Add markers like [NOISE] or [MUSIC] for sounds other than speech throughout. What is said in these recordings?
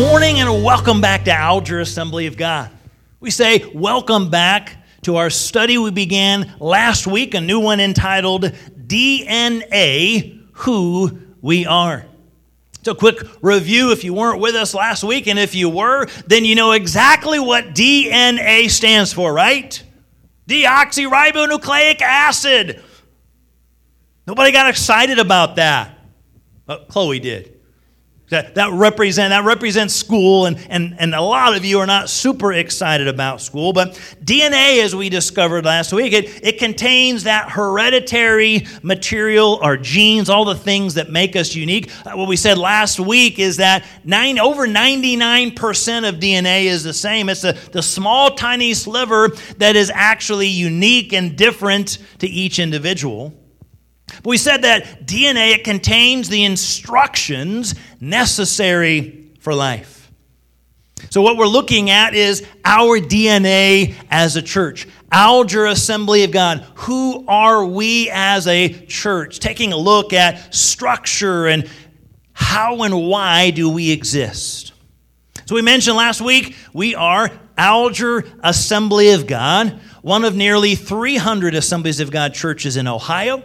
morning and welcome back to Alger Assembly of God. We say welcome back to our study we began last week, a new one entitled DNA Who We Are. So, quick review if you weren't with us last week, and if you were, then you know exactly what DNA stands for, right? Deoxyribonucleic acid. Nobody got excited about that. But Chloe did. That, that, represent, that represents school, and, and, and a lot of you are not super excited about school. But DNA, as we discovered last week, it, it contains that hereditary material, our genes, all the things that make us unique. Uh, what we said last week is that nine, over 99% of DNA is the same. It's the, the small, tiny sliver that is actually unique and different to each individual. But we said that DNA it contains the instructions necessary for life. So what we're looking at is our DNA as a church. Alger Assembly of God. Who are we as a church? Taking a look at structure and how and why do we exist. So we mentioned last week we are Alger Assembly of God, one of nearly 300 Assemblies of God churches in Ohio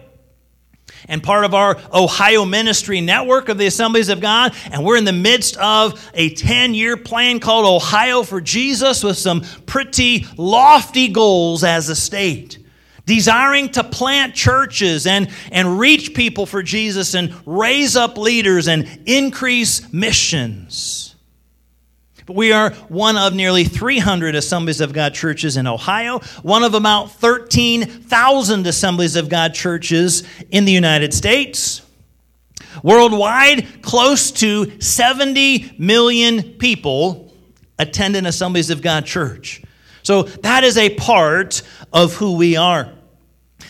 and part of our Ohio Ministry Network of the Assemblies of God. And we're in the midst of a 10 year plan called Ohio for Jesus with some pretty lofty goals as a state. Desiring to plant churches and, and reach people for Jesus and raise up leaders and increase missions. But we are one of nearly 300 Assemblies of God churches in Ohio, one of about 13,000 Assemblies of God churches in the United States. Worldwide, close to 70 million people attend an Assemblies of God church. So that is a part of who we are.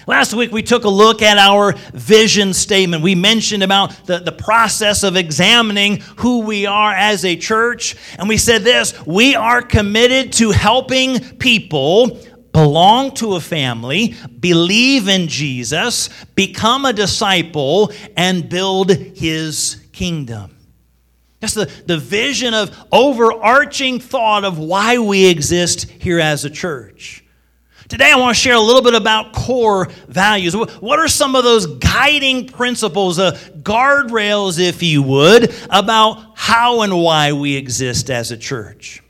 Last week, we took a look at our vision statement. We mentioned about the, the process of examining who we are as a church. And we said this we are committed to helping people belong to a family, believe in Jesus, become a disciple, and build his kingdom. That's the, the vision of overarching thought of why we exist here as a church. Today, I want to share a little bit about core values. What are some of those guiding principles, uh, guardrails, if you would, about how and why we exist as a church?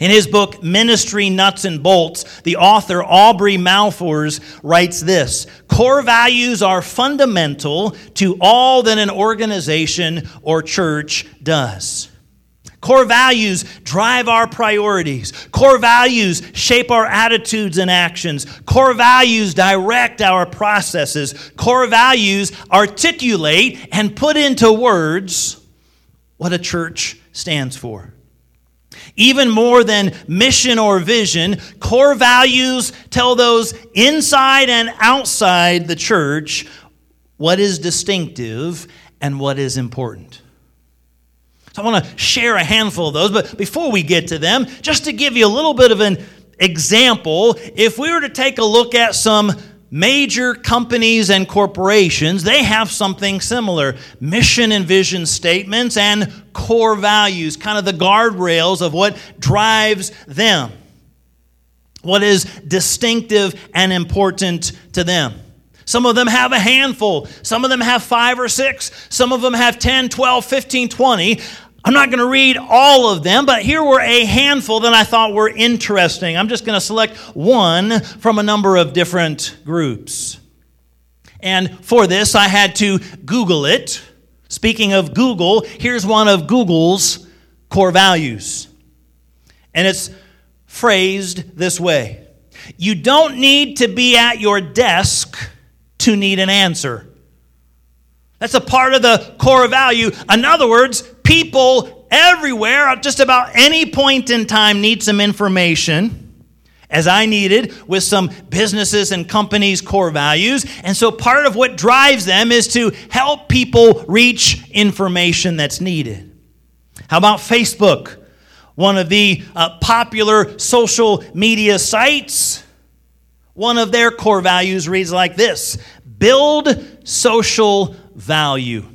In his book, Ministry Nuts and Bolts, the author Aubrey Malphurs writes this Core values are fundamental to all that an organization or church does. Core values drive our priorities. Core values shape our attitudes and actions. Core values direct our processes. Core values articulate and put into words what a church stands for. Even more than mission or vision, core values tell those inside and outside the church what is distinctive and what is important. So I want to share a handful of those, but before we get to them, just to give you a little bit of an example, if we were to take a look at some major companies and corporations, they have something similar mission and vision statements and core values, kind of the guardrails of what drives them, what is distinctive and important to them. Some of them have a handful. Some of them have five or six. Some of them have 10, 12, 15, 20. I'm not going to read all of them, but here were a handful that I thought were interesting. I'm just going to select one from a number of different groups. And for this, I had to Google it. Speaking of Google, here's one of Google's core values. And it's phrased this way You don't need to be at your desk to need an answer. That's a part of the core value. In other words, people everywhere at just about any point in time need some information as I needed with some businesses and companies' core values. And so part of what drives them is to help people reach information that's needed. How about Facebook? One of the uh, popular social media sites. One of their core values reads like this build social value.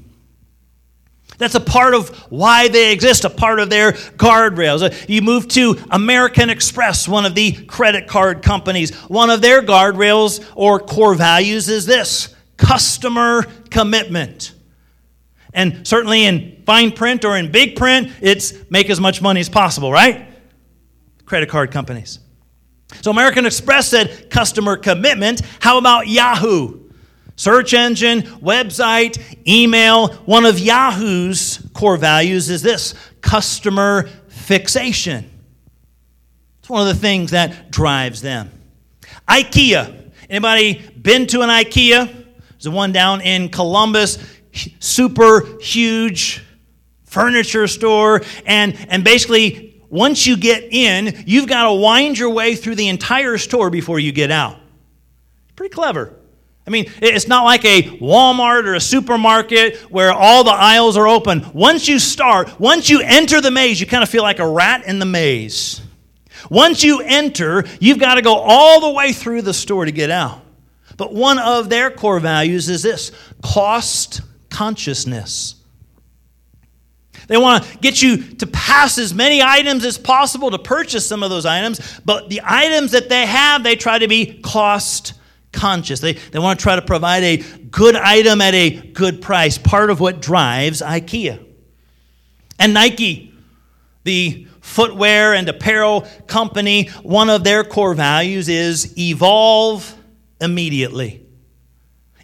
That's a part of why they exist, a part of their guardrails. Uh, you move to American Express, one of the credit card companies. One of their guardrails or core values is this customer commitment. And certainly in fine print or in big print, it's make as much money as possible, right? Credit card companies. So American Express said customer commitment. How about Yahoo? Search engine, website, email. One of Yahoo's core values is this customer fixation. It's one of the things that drives them. IKEA. Anybody been to an IKEA? There's the one down in Columbus, super huge furniture store. And, and basically, once you get in, you've got to wind your way through the entire store before you get out. Pretty clever. I mean, it's not like a Walmart or a supermarket where all the aisles are open. Once you start, once you enter the maze, you kind of feel like a rat in the maze. Once you enter, you've got to go all the way through the store to get out. But one of their core values is this cost consciousness. They want to get you to pass as many items as possible to purchase some of those items, but the items that they have, they try to be cost conscious. They, they want to try to provide a good item at a good price, part of what drives IKEA. And Nike, the footwear and apparel company, one of their core values is evolve immediately.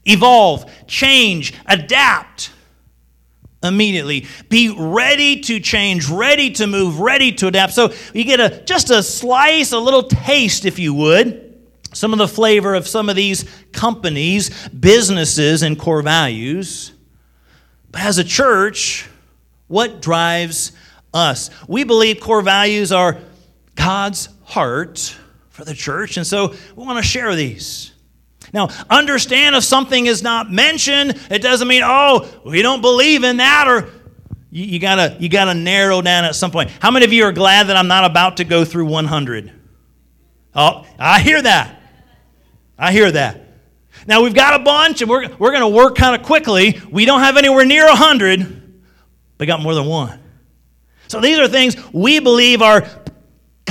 Evolve, change, adapt immediately. Be ready to change, ready to move, ready to adapt. So you get a just a slice, a little taste, if you would, some of the flavor of some of these companies, businesses, and core values. But as a church, what drives us? We believe core values are God's heart for the church, and so we want to share these. Now, understand if something is not mentioned, it doesn't mean, oh, we don't believe in that, or you, you, gotta you gotta narrow down at some point. How many of you are glad that I'm not about to go through 100? Oh, I hear that. I hear that. Now we've got a bunch, and we're, we're to work kind of quickly. We don't have anywhere near 100, but got more than one. So these are things we believe are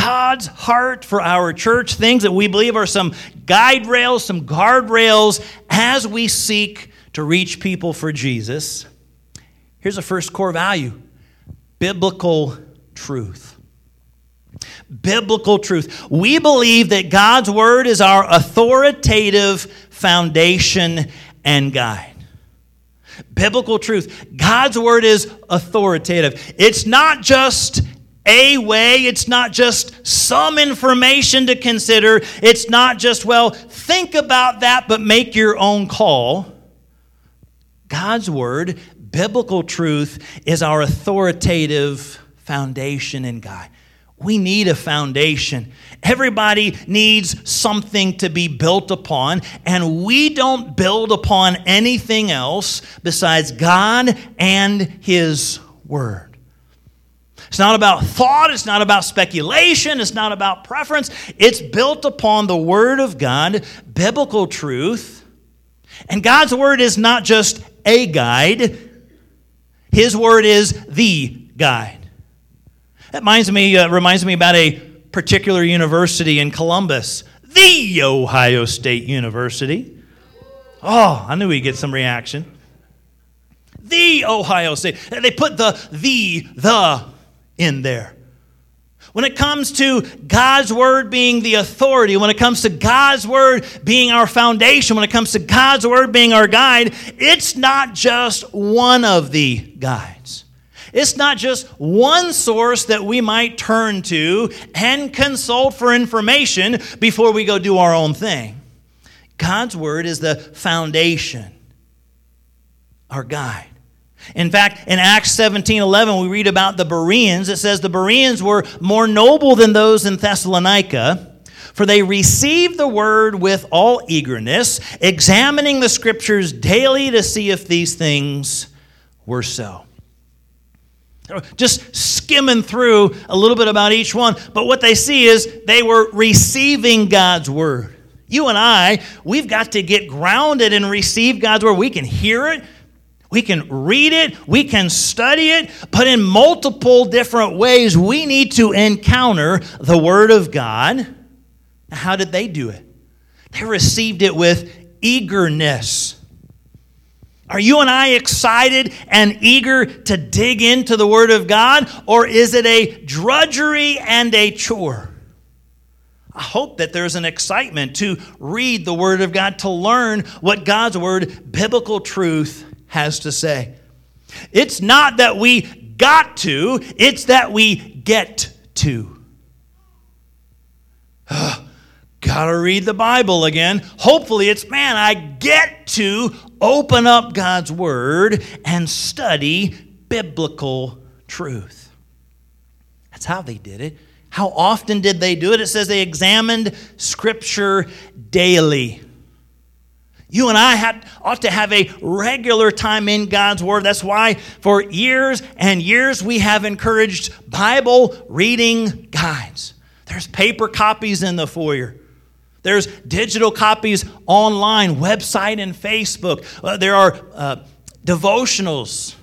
God's heart for our church, things that we believe are some guide rails, some guardrails as we seek to reach people for Jesus. Here's a first core value biblical truth biblical truth. We believe that God's Word is our authoritative foundation and guide. Biblical truth. God's Word is authoritative. It's not just a way, it's not just some information to consider, it's not just, well, think about that, but make your own call. God's Word, biblical truth, is our authoritative foundation and guide. We need a foundation. Everybody needs something to be built upon, and we don't build upon anything else besides God and His Word. It's not about thought, it's not about speculation, it's not about preference. It's built upon the Word of God, biblical truth. And God's Word is not just a guide, His Word is the guide. That reminds me, uh, reminds me about a particular university in Columbus, the Ohio State University. Oh, I knew we'd get some reaction. The Ohio State. They put the, the, the in there. When it comes to God's Word being the authority, when it comes to God's Word being our foundation, when it comes to God's Word being our guide, it's not just one of the guides. It's not just one source that we might turn to and consult for information before we go do our own thing. God's Word is the foundation, our guide. In fact, in Acts 17 11, we read about the Bereans. It says the Bereans were more noble than those in Thessalonica. For they received the word with all eagerness, examining the scriptures daily to see if these things were so just skimming through a little bit about each one. But what they see is they were receiving God's word. You and I, we've got to get grounded and receive God's word. We can hear it, We can read it, we can study it, but in multiple different ways, we need to encounter the Word of God. How did they do it? They received it with eagerness. Are you and I excited and eager to dig into the Word of God, or is it a drudgery and a chore? I hope that there's an excitement to read the Word of God, to learn what God's Word, biblical truth, has to say. It's not that we got to, it's that we get to. Ah, gotta read the Bible again. Hopefully, it's man, I get to open up God's Word and study biblical truth. That's how they did it. How often did they do it? It says they examined Scripture daily. You and I had, ought to have a regular time in God's Word. That's why for years and years we have encouraged Bible reading guides. There's paper copies in the foyer. There's digital copies online, website and Facebook. Uh, there are uh, devotionals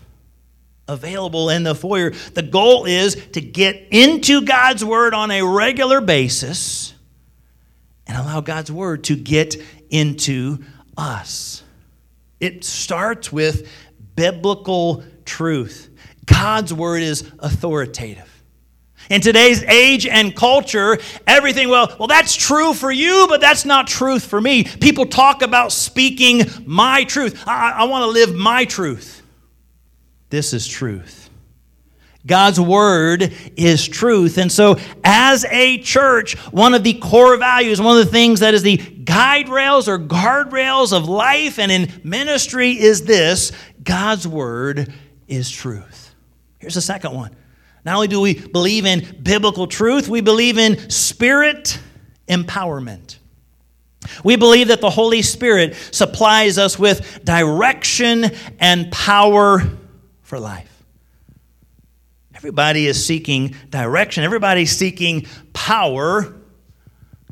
available in the foyer. The goal is to get into God's Word on a regular basis and allow God's Word to get into us. It starts with biblical truth. God's word is authoritative. In today's age and culture, everything, well, well, that's true for you, but that's not truth for me. People talk about speaking my truth. I, I want to live my truth. This is truth. God's word is truth. And so, as a church, one of the core values, one of the things that is the guide rails or guardrails of life and in ministry is this God's word is truth. Here's the second one. Not only do we believe in biblical truth, we believe in spirit empowerment. We believe that the Holy Spirit supplies us with direction and power for life. Everybody is seeking direction, everybody's seeking power.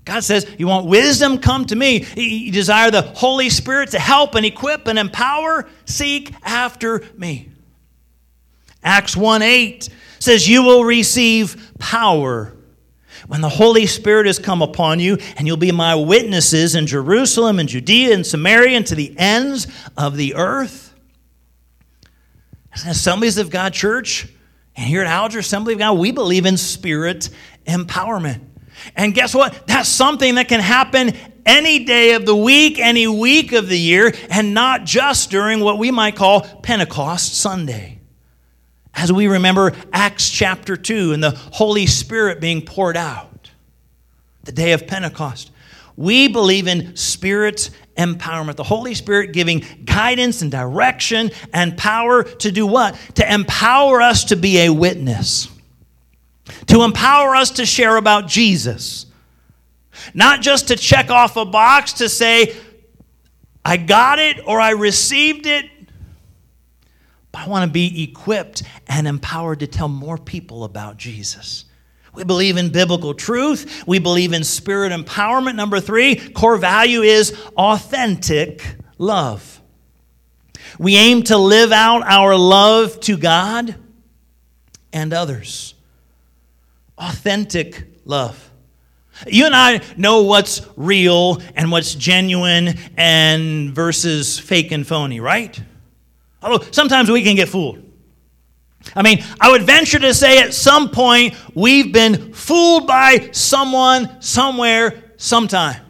God says, You want wisdom? Come to me. You desire the Holy Spirit to help and equip and empower? Seek after me. Acts 1 8 says, You will receive power when the Holy Spirit has come upon you, and you'll be my witnesses in Jerusalem and Judea and Samaria and to the ends of the earth. As Assemblies of God Church, and here at Alger Assembly of God, we believe in spirit empowerment. And guess what? That's something that can happen any day of the week, any week of the year, and not just during what we might call Pentecost Sunday. As we remember Acts chapter 2 and the Holy Spirit being poured out, the day of Pentecost. We believe in spirit empowerment. The Holy Spirit giving guidance and direction and power to do what? To empower us to be a witness, to empower us to share about Jesus. Not just to check off a box to say, I got it or I received it, but I want to be equipped and empowered to tell more people about Jesus. We believe in biblical truth. We believe in spirit empowerment. Number three, core value is authentic love. We aim to live out our love to God and others. Authentic love. You and I know what's real and what's genuine and versus fake and phony, right? Although sometimes we can get fooled. I mean, I would venture to say at some point we've been fooled by someone, somewhere, sometime.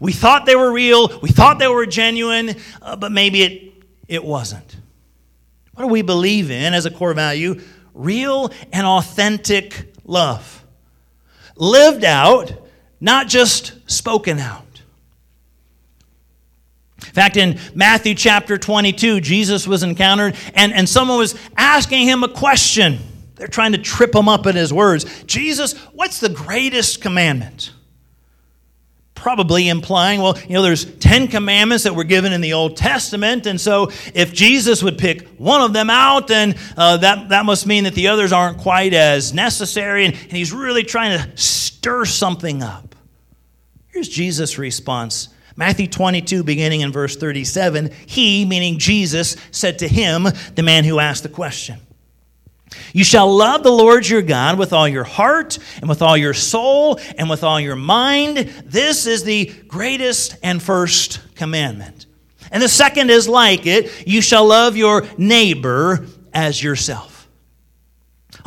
We thought they were real, we thought they were genuine, uh, but maybe it, it wasn't. What do we believe in as a core value? Real and authentic love. Lived out, not just spoken out. In fact, in Matthew chapter 22, Jesus was encountered and, and someone was asking him a question. They're trying to trip him up in his words. Jesus, what's the greatest commandment? Probably implying, well, you know, there's 10 commandments that were given in the Old Testament, and so if Jesus would pick one of them out, then uh, that, that must mean that the others aren't quite as necessary, and, and he's really trying to stir something up. Here's Jesus' response Matthew 22, beginning in verse 37, he, meaning Jesus, said to him, the man who asked the question, You shall love the Lord your God with all your heart, and with all your soul, and with all your mind. This is the greatest and first commandment. And the second is like it you shall love your neighbor as yourself.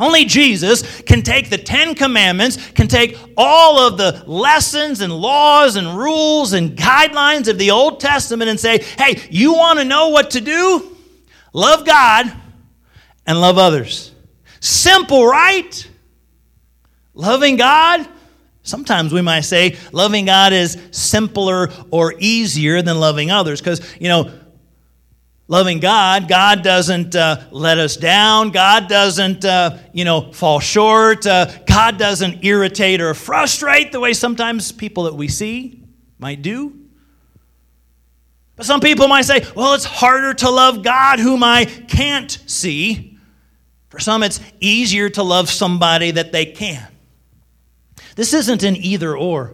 Only Jesus can take the Ten Commandments, can take all of the lessons and laws and rules and guidelines of the Old Testament and say, hey, you want to know what to do? Love God and love others. Simple, right? Loving God. Sometimes we might say loving God is simpler or easier than loving others because, you know, loving God. God doesn't uh, let us down. God doesn't, uh, you know, fall short. Uh, God doesn't irritate or frustrate the way sometimes people that we see might do. But some people might say, well, it's harder to love God whom I can't see. For some, it's easier to love somebody that they can. This isn't an either or.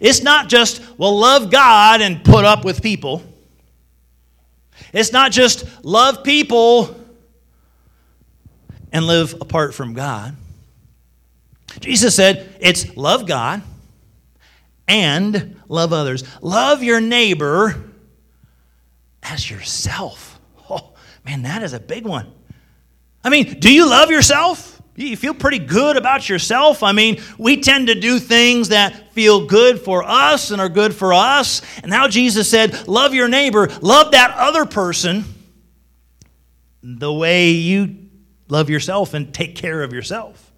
It's not just, well, love God and put up with people. It's not just love people and live apart from God. Jesus said it's love God and love others. Love your neighbor as yourself. Oh, man, that is a big one. I mean, do you love yourself? You feel pretty good about yourself. I mean, we tend to do things that feel good for us and are good for us. And now Jesus said, Love your neighbor, love that other person the way you love yourself and take care of yourself.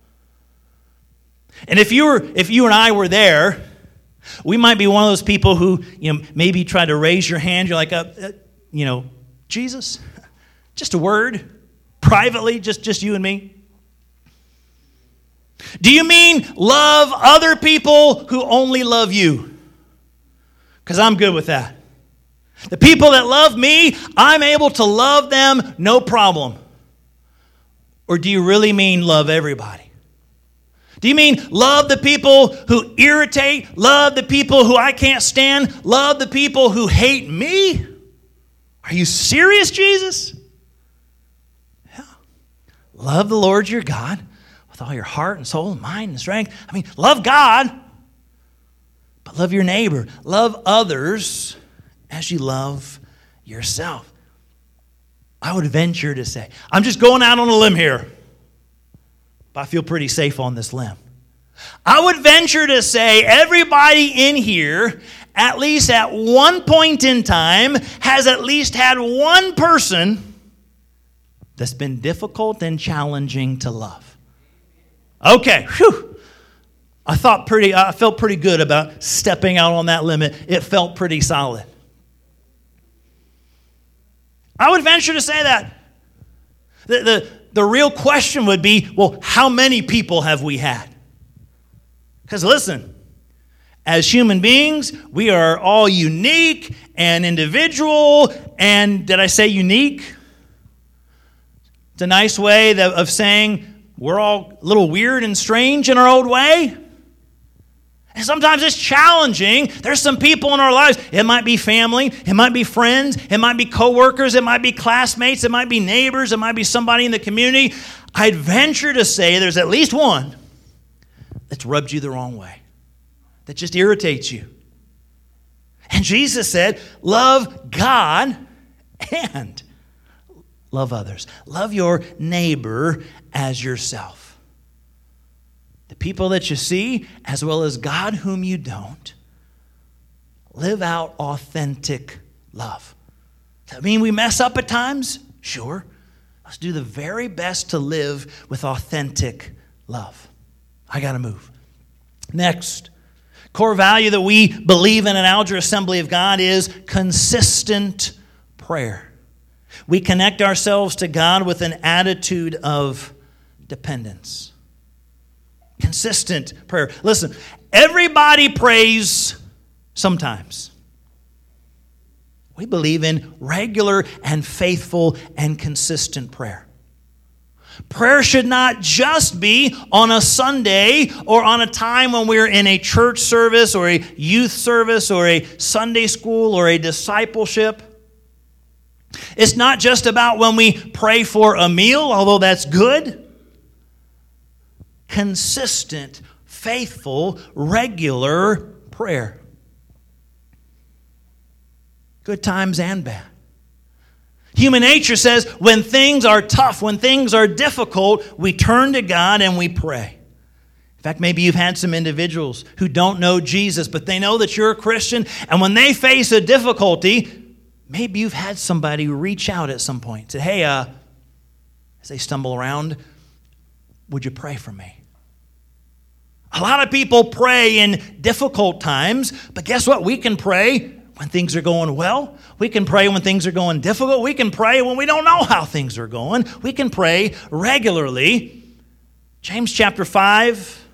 And if you were if you and I were there, we might be one of those people who, you know, maybe try to raise your hand. You're like, uh, uh, you know, Jesus, [LAUGHS] just a word, privately, just, just you and me. Do you mean love other people who only love you? Because I'm good with that. The people that love me, I'm able to love them no problem. Or do you really mean love everybody? Do you mean love the people who irritate, love the people who I can't stand, love the people who hate me? Are you serious, Jesus? Yeah. Love the Lord your God with all your heart and soul and mind and strength. I mean, love God, but love your neighbor. Love others as you love yourself. I would venture to say, I'm just going out on a limb here, but I feel pretty safe on this limb. I would venture to say everybody in here, at least at one point in time, has at least had one person that's been difficult and challenging to love. Okay, whew. I thought pretty, I felt pretty good about stepping out on that limit. It felt pretty solid. I would venture to say that. The, the, the real question would be well, how many people have we had? Because listen, as human beings, we are all unique and individual. And did I say unique? It's a nice way of saying we're all a little weird and strange in our old way. And sometimes it's challenging. There's some people in our lives. It might be family, it might be friends, it might be coworkers, it might be classmates, it might be neighbors, it might be somebody in the community. I'd venture to say there's at least one that's rubbed you the wrong way, that just irritates you. And Jesus said, Love God and love others. Love your neighbor as yourself. The people that you see, as well as God whom you don't, live out authentic love. Does that mean we mess up at times? Sure. Let's do the very best to live with authentic love. I got to move. Next, core value that we believe in an Alger Assembly of God is consistent prayer. We connect ourselves to God with an attitude of dependence. Consistent prayer. Listen, everybody prays sometimes. We believe in regular and faithful and consistent prayer. Prayer should not just be on a Sunday or on a time when we're in a church service or a youth service or a Sunday school or a discipleship. It's not just about when we pray for a meal, although that's good. Consistent, faithful, regular prayer. Good times and bad. Human nature says when things are tough, when things are difficult, we turn to God and we pray. In fact, maybe you've had some individuals who don't know Jesus, but they know that you're a Christian, and when they face a difficulty, maybe you've had somebody reach out at some point, say, "Hey, uh, as they stumble around, would you pray for me?" A lot of people pray in difficult times, but guess what? We can pray when things are going well. We can pray when things are going difficult. We can pray when we don't know how things are going. We can pray regularly. James chapter 5,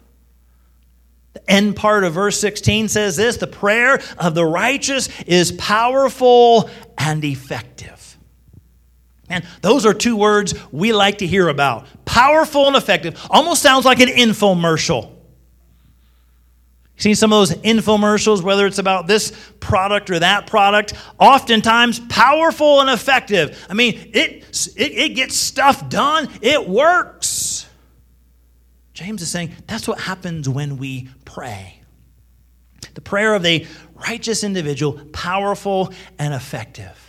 the end part of verse 16 says this The prayer of the righteous is powerful and effective. And those are two words we like to hear about powerful and effective. Almost sounds like an infomercial. Seen some of those infomercials, whether it's about this product or that product, oftentimes powerful and effective. I mean, it, it, it gets stuff done, it works. James is saying that's what happens when we pray. The prayer of a righteous individual, powerful and effective.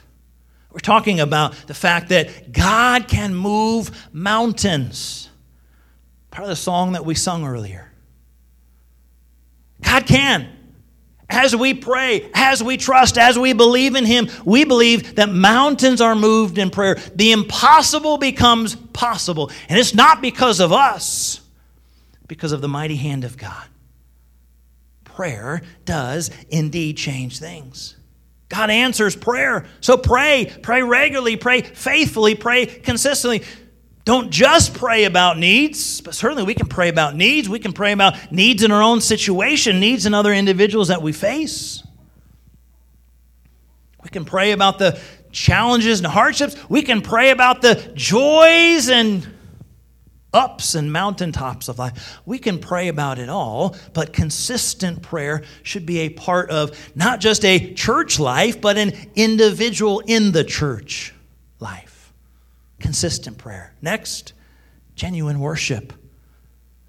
We're talking about the fact that God can move mountains. Part of the song that we sung earlier. God can. As we pray, as we trust, as we believe in Him, we believe that mountains are moved in prayer. The impossible becomes possible. And it's not because of us, because of the mighty hand of God. Prayer does indeed change things. God answers prayer. So pray, pray regularly, pray faithfully, pray consistently. Don't just pray about needs, but certainly we can pray about needs. We can pray about needs in our own situation, needs in other individuals that we face. We can pray about the challenges and hardships. We can pray about the joys and ups and mountaintops of life. We can pray about it all, but consistent prayer should be a part of not just a church life, but an individual in the church life. Consistent prayer. Next, genuine worship.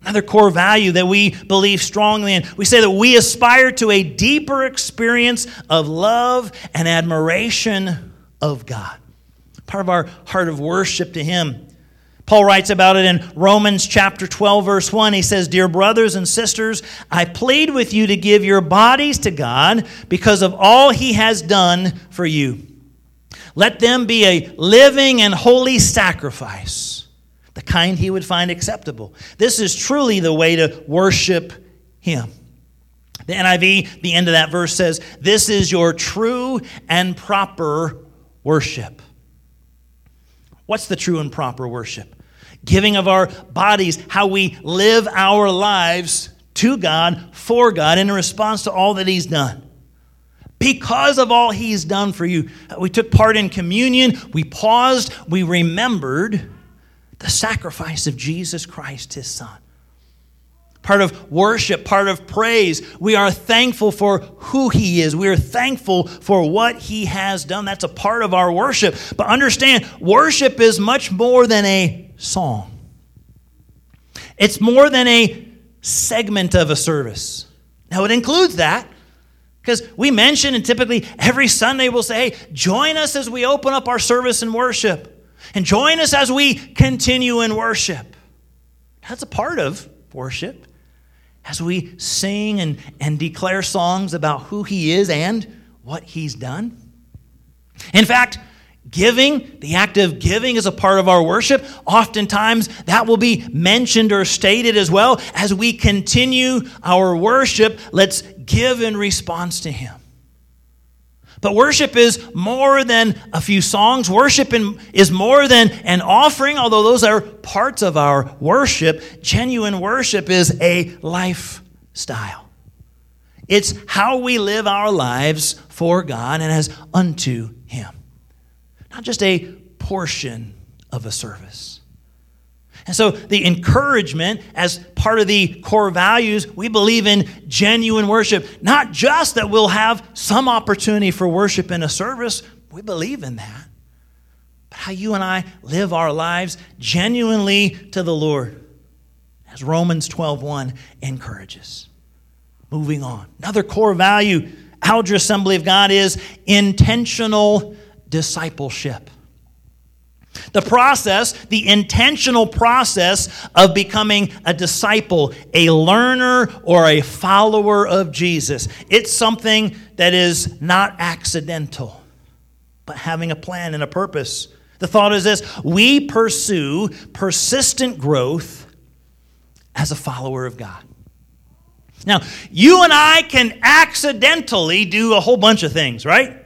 Another core value that we believe strongly in. We say that we aspire to a deeper experience of love and admiration of God. Part of our heart of worship to Him. Paul writes about it in Romans chapter 12, verse 1. He says, Dear brothers and sisters, I plead with you to give your bodies to God because of all He has done for you. Let them be a living and holy sacrifice, the kind he would find acceptable. This is truly the way to worship him. The NIV, the end of that verse says, This is your true and proper worship. What's the true and proper worship? Giving of our bodies, how we live our lives to God, for God, in response to all that He's done because of all he's done for you. We took part in communion, we paused, we remembered the sacrifice of Jesus Christ, his son. Part of worship, part of praise. We are thankful for who He is. We are thankful for what He has done. That's a part of our worship. But understand, worship is much more than a song, it's more than a segment of a service. Now, it includes that. Because we mention, and typically every Sunday we'll say, hey, join us as we open up our service and worship. And join us as we continue in worship. That's a part of worship. As we sing and, and declare songs about who He is and what He's done. In fact, Giving, the act of giving is a part of our worship. Oftentimes, that will be mentioned or stated as well. As we continue our worship, let's give in response to Him. But worship is more than a few songs. Worship is more than an offering, although those are parts of our worship. Genuine worship is a lifestyle. It's how we live our lives for God and as unto Him not just a portion of a service. And so, the encouragement as part of the core values, we believe in genuine worship. Not just that we'll have some opportunity for worship in a service, we believe in that. But how you and I live our lives genuinely to the Lord, as Romans 12:1 encourages. Moving on. Another core value, Alger Assembly of God, is intentional discipleship. The process, the intentional process of becoming a disciple, a learner, or a follower of Jesus. It's something that is not accidental, but having a plan and a purpose. The thought is this we pursue persistent growth as a follower of God. Now, you and I can accidentally do a whole bunch of things, right?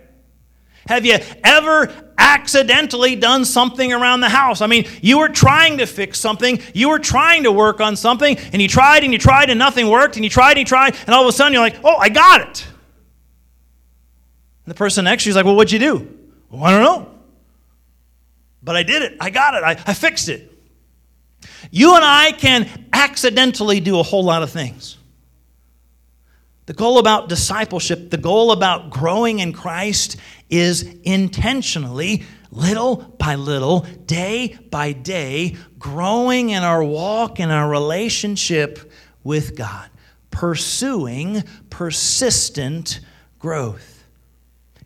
Have you ever accidentally done something around the house? I mean, you were trying to fix something, you were trying to work on something, and you tried and you tried and nothing worked, and you tried and you tried, and all of a sudden you're like, oh, I got it. And the person next to you is like, well, what'd you do? Well, I don't know. But I did it. I got it. I, I fixed it. You and I can accidentally do a whole lot of things. The goal about discipleship, the goal about growing in Christ is intentionally, little by little, day by day, growing in our walk and our relationship with God, pursuing persistent growth.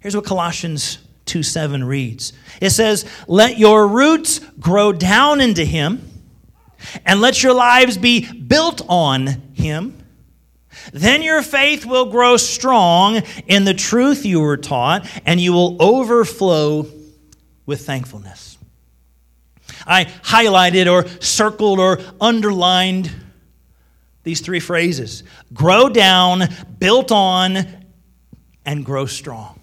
Here's what Colossians 2 7 reads it says, Let your roots grow down into Him, and let your lives be built on Him then your faith will grow strong in the truth you were taught, and you will overflow with thankfulness. I highlighted or circled or underlined these three phrases grow down, built on, and grow strong.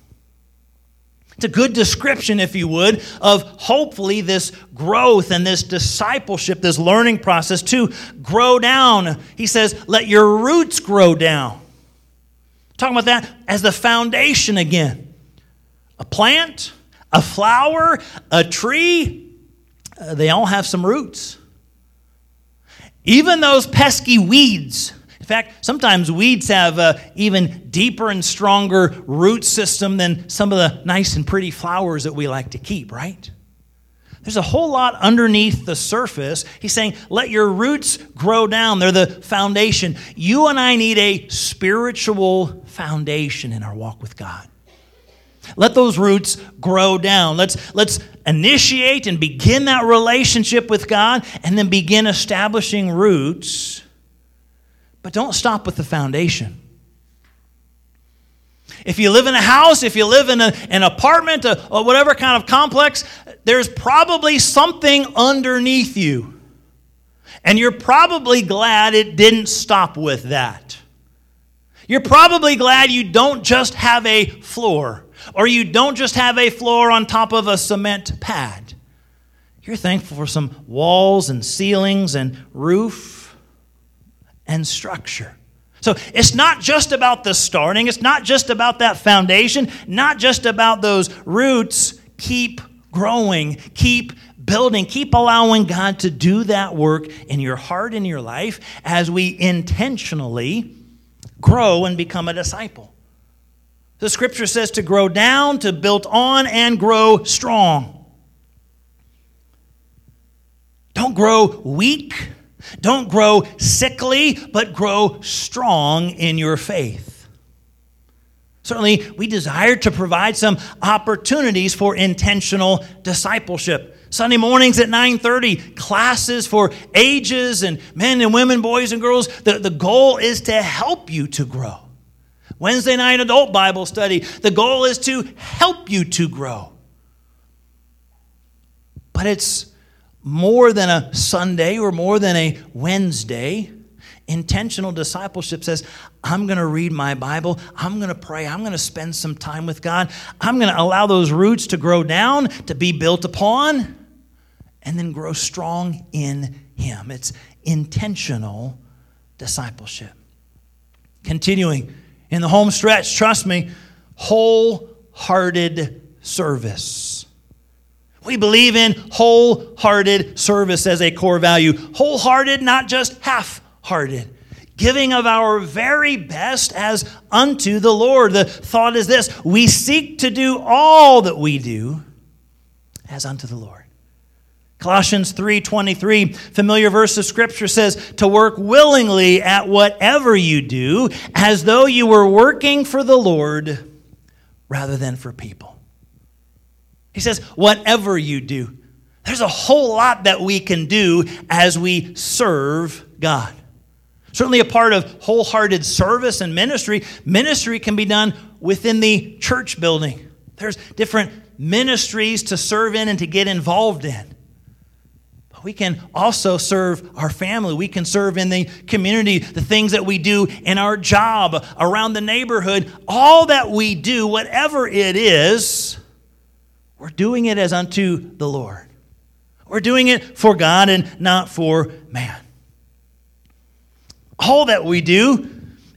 It's a good description, if you would, of hopefully this growth and this discipleship, this learning process to grow down. He says, let your roots grow down. Talking about that as the foundation again. A plant, a flower, a tree, uh, they all have some roots. Even those pesky weeds in fact, sometimes weeds have an even deeper and stronger root system than some of the nice and pretty flowers that we like to keep, right? There's a whole lot underneath the surface. He's saying, let your roots grow down. They're the foundation. You and I need a spiritual foundation in our walk with God. Let those roots grow down. Let's, let's initiate and begin that relationship with God and then begin establishing roots but don't stop with the foundation. If you live in a house, if you live in a, an apartment, a, or whatever kind of complex, there's probably something underneath you. And you're probably glad it didn't stop with that. You're probably glad you don't just have a floor, or you don't just have a floor on top of a cement pad. You're thankful for some walls and ceilings and roof and structure. So it's not just about the starting, it's not just about that foundation, not just about those roots. Keep growing, keep building, keep allowing God to do that work in your heart and your life as we intentionally grow and become a disciple. The scripture says to grow down, to build on, and grow strong. Don't grow weak don't grow sickly, but grow strong in your faith. Certainly, we desire to provide some opportunities for intentional discipleship. Sunday mornings at 9:30, classes for ages and men and women, boys and girls. The, the goal is to help you to grow. Wednesday night adult Bible study, the goal is to help you to grow. But it's more than a Sunday or more than a Wednesday. Intentional discipleship says, I'm going to read my Bible. I'm going to pray. I'm going to spend some time with God. I'm going to allow those roots to grow down, to be built upon, and then grow strong in Him. It's intentional discipleship. Continuing in the home stretch, trust me, wholehearted service. We believe in wholehearted service as a core value. Wholehearted, not just half hearted. Giving of our very best as unto the Lord. The thought is this we seek to do all that we do as unto the Lord. Colossians 3:23, familiar verse of scripture says to work willingly at whatever you do as though you were working for the Lord rather than for people. He says whatever you do. There's a whole lot that we can do as we serve God. Certainly a part of wholehearted service and ministry, ministry can be done within the church building. There's different ministries to serve in and to get involved in But we can also serve our family. We can serve in the community, the things that we do in our job, around the neighborhood. All that we do, whatever it is, we're doing it as unto the Lord. We're doing it for God and not for man. All that we do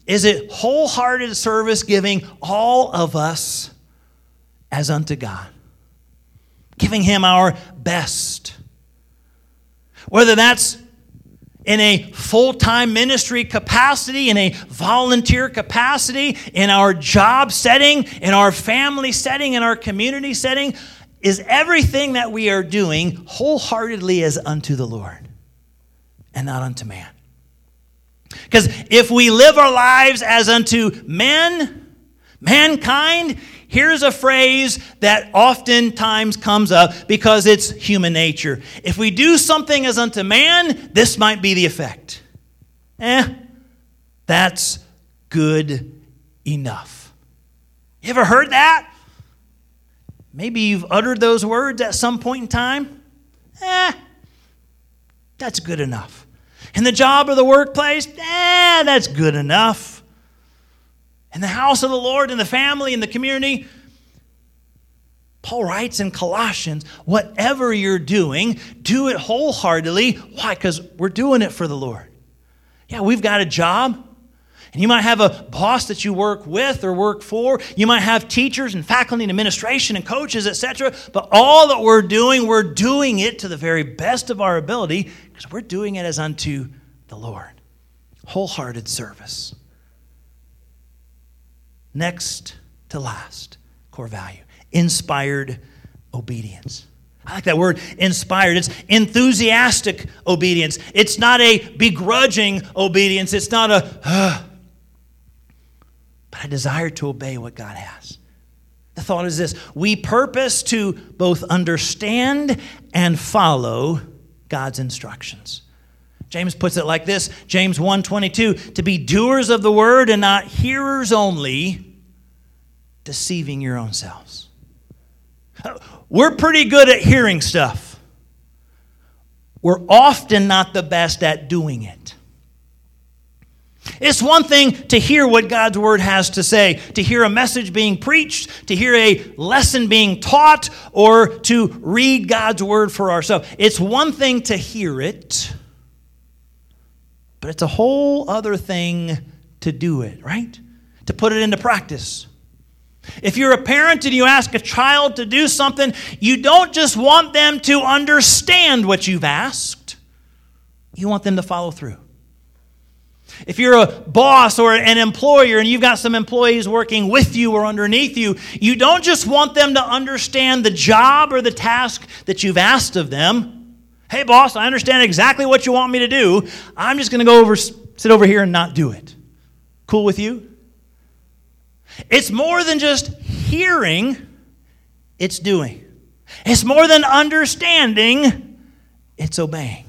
is it wholehearted service giving all of us as unto God, giving Him our best whether that's in a full time ministry capacity, in a volunteer capacity, in our job setting, in our family setting, in our community setting, is everything that we are doing wholeheartedly as unto the Lord and not unto man. Because if we live our lives as unto men, mankind, Here's a phrase that oftentimes comes up because it's human nature. If we do something as unto man, this might be the effect. Eh, that's good enough. You ever heard that? Maybe you've uttered those words at some point in time. Eh, that's good enough. In the job or the workplace, eh, that's good enough in the house of the Lord, in the family, in the community. Paul writes in Colossians, whatever you're doing, do it wholeheartedly. Why? Because we're doing it for the Lord. Yeah, we've got a job. And you might have a boss that you work with or work for. You might have teachers and faculty and administration and coaches, etc. But all that we're doing, we're doing it to the very best of our ability because we're doing it as unto the Lord. Wholehearted service. Next to last, core value inspired obedience. I like that word inspired. It's enthusiastic obedience. It's not a begrudging obedience. It's not a, uh, but I desire to obey what God has. The thought is this we purpose to both understand and follow God's instructions. James puts it like this James 1:22 to be doers of the word and not hearers only deceiving your own selves. We're pretty good at hearing stuff. We're often not the best at doing it. It's one thing to hear what God's word has to say, to hear a message being preached, to hear a lesson being taught, or to read God's word for ourselves. It's one thing to hear it, but it's a whole other thing to do it, right? To put it into practice. If you're a parent and you ask a child to do something, you don't just want them to understand what you've asked, you want them to follow through. If you're a boss or an employer and you've got some employees working with you or underneath you, you don't just want them to understand the job or the task that you've asked of them. Hey, boss, I understand exactly what you want me to do. I'm just going to go over, sit over here and not do it. Cool with you? It's more than just hearing, it's doing. It's more than understanding, it's obeying.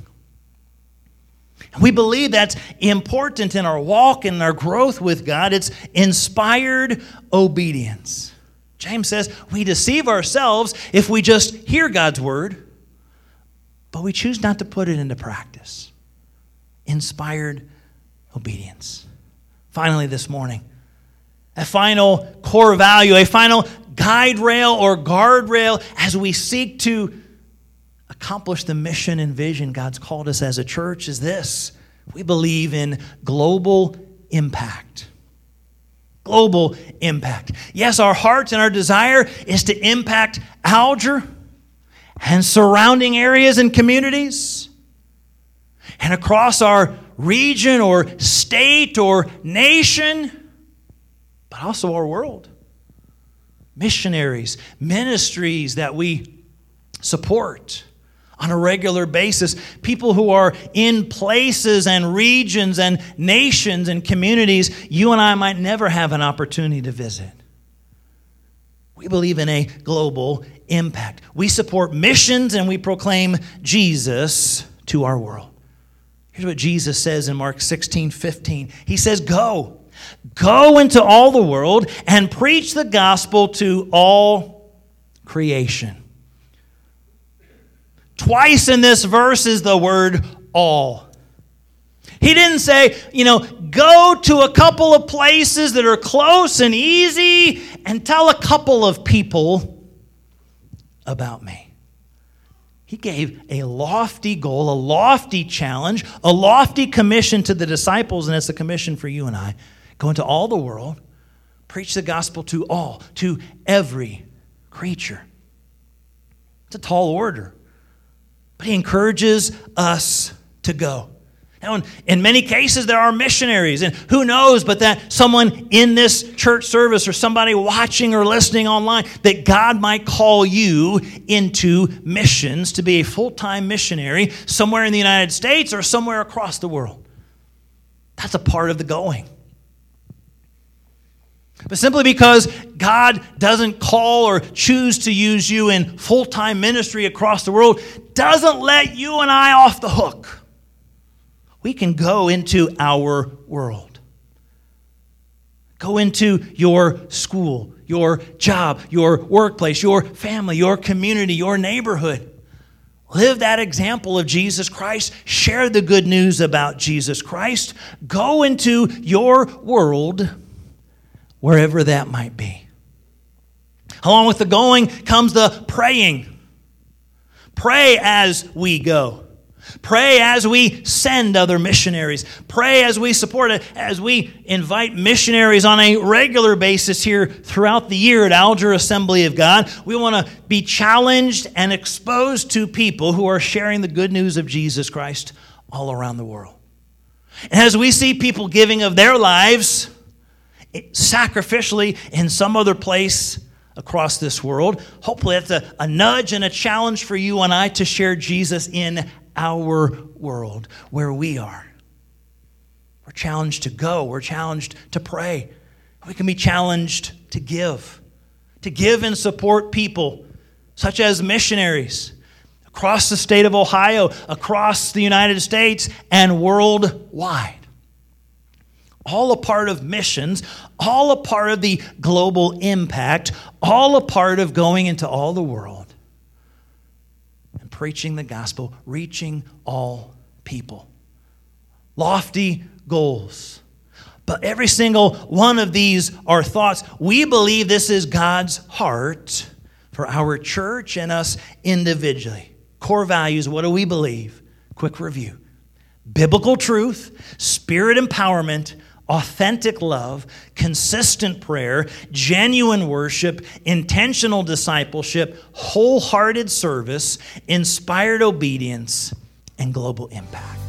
We believe that's important in our walk and our growth with God. It's inspired obedience. James says we deceive ourselves if we just hear God's word, but we choose not to put it into practice. Inspired obedience. Finally, this morning, a final core value, a final guide rail or guardrail as we seek to accomplish the mission and vision God's called us as a church is this we believe in global impact. Global impact. Yes, our heart and our desire is to impact Alger, and surrounding areas and communities, and across our region or state or nation, but also our world. Missionaries, ministries that we support on a regular basis, people who are in places and regions and nations and communities you and I might never have an opportunity to visit. We believe in a global impact. We support missions and we proclaim Jesus to our world. Here's what Jesus says in Mark 16 15. He says, Go, go into all the world and preach the gospel to all creation. Twice in this verse is the word all. He didn't say, you know, go to a couple of places that are close and easy and tell a couple of people about me. He gave a lofty goal, a lofty challenge, a lofty commission to the disciples, and it's a commission for you and I. Go into all the world, preach the gospel to all, to every creature. It's a tall order, but he encourages us to go. Now, in, in many cases, there are missionaries, and who knows but that someone in this church service or somebody watching or listening online, that God might call you into missions to be a full time missionary somewhere in the United States or somewhere across the world. That's a part of the going. But simply because God doesn't call or choose to use you in full time ministry across the world doesn't let you and I off the hook we can go into our world. Go into your school, your job, your workplace, your family, your community, your neighborhood. Live that example of Jesus Christ. Share the good news about Jesus Christ. Go into your world, wherever that might be. Along with the going comes the praying. Pray as we go. Pray as we send other missionaries. Pray as we support it, as we invite missionaries on a regular basis here throughout the year at Alger Assembly of God. We want to be challenged and exposed to people who are sharing the good news of Jesus Christ all around the world. And as we see people giving of their lives sacrificially in some other place, across this world. Hopefully, that's a, a nudge and a challenge for you and I to share Jesus in our world where we are. We're challenged to go, we're challenged to pray. We can be challenged to give, to give and support people such as missionaries across the state of Ohio, across the United States, and worldwide. All a part of missions, all a part of the global impact, all a part of going into all the world and preaching the gospel, reaching all people. Lofty goals. But every single one of these are thoughts. We believe this is God's heart for our church and us individually. Core values what do we believe? Quick review biblical truth, spirit empowerment, authentic love, consistent prayer, genuine worship, intentional discipleship, wholehearted service, inspired obedience, and global impact.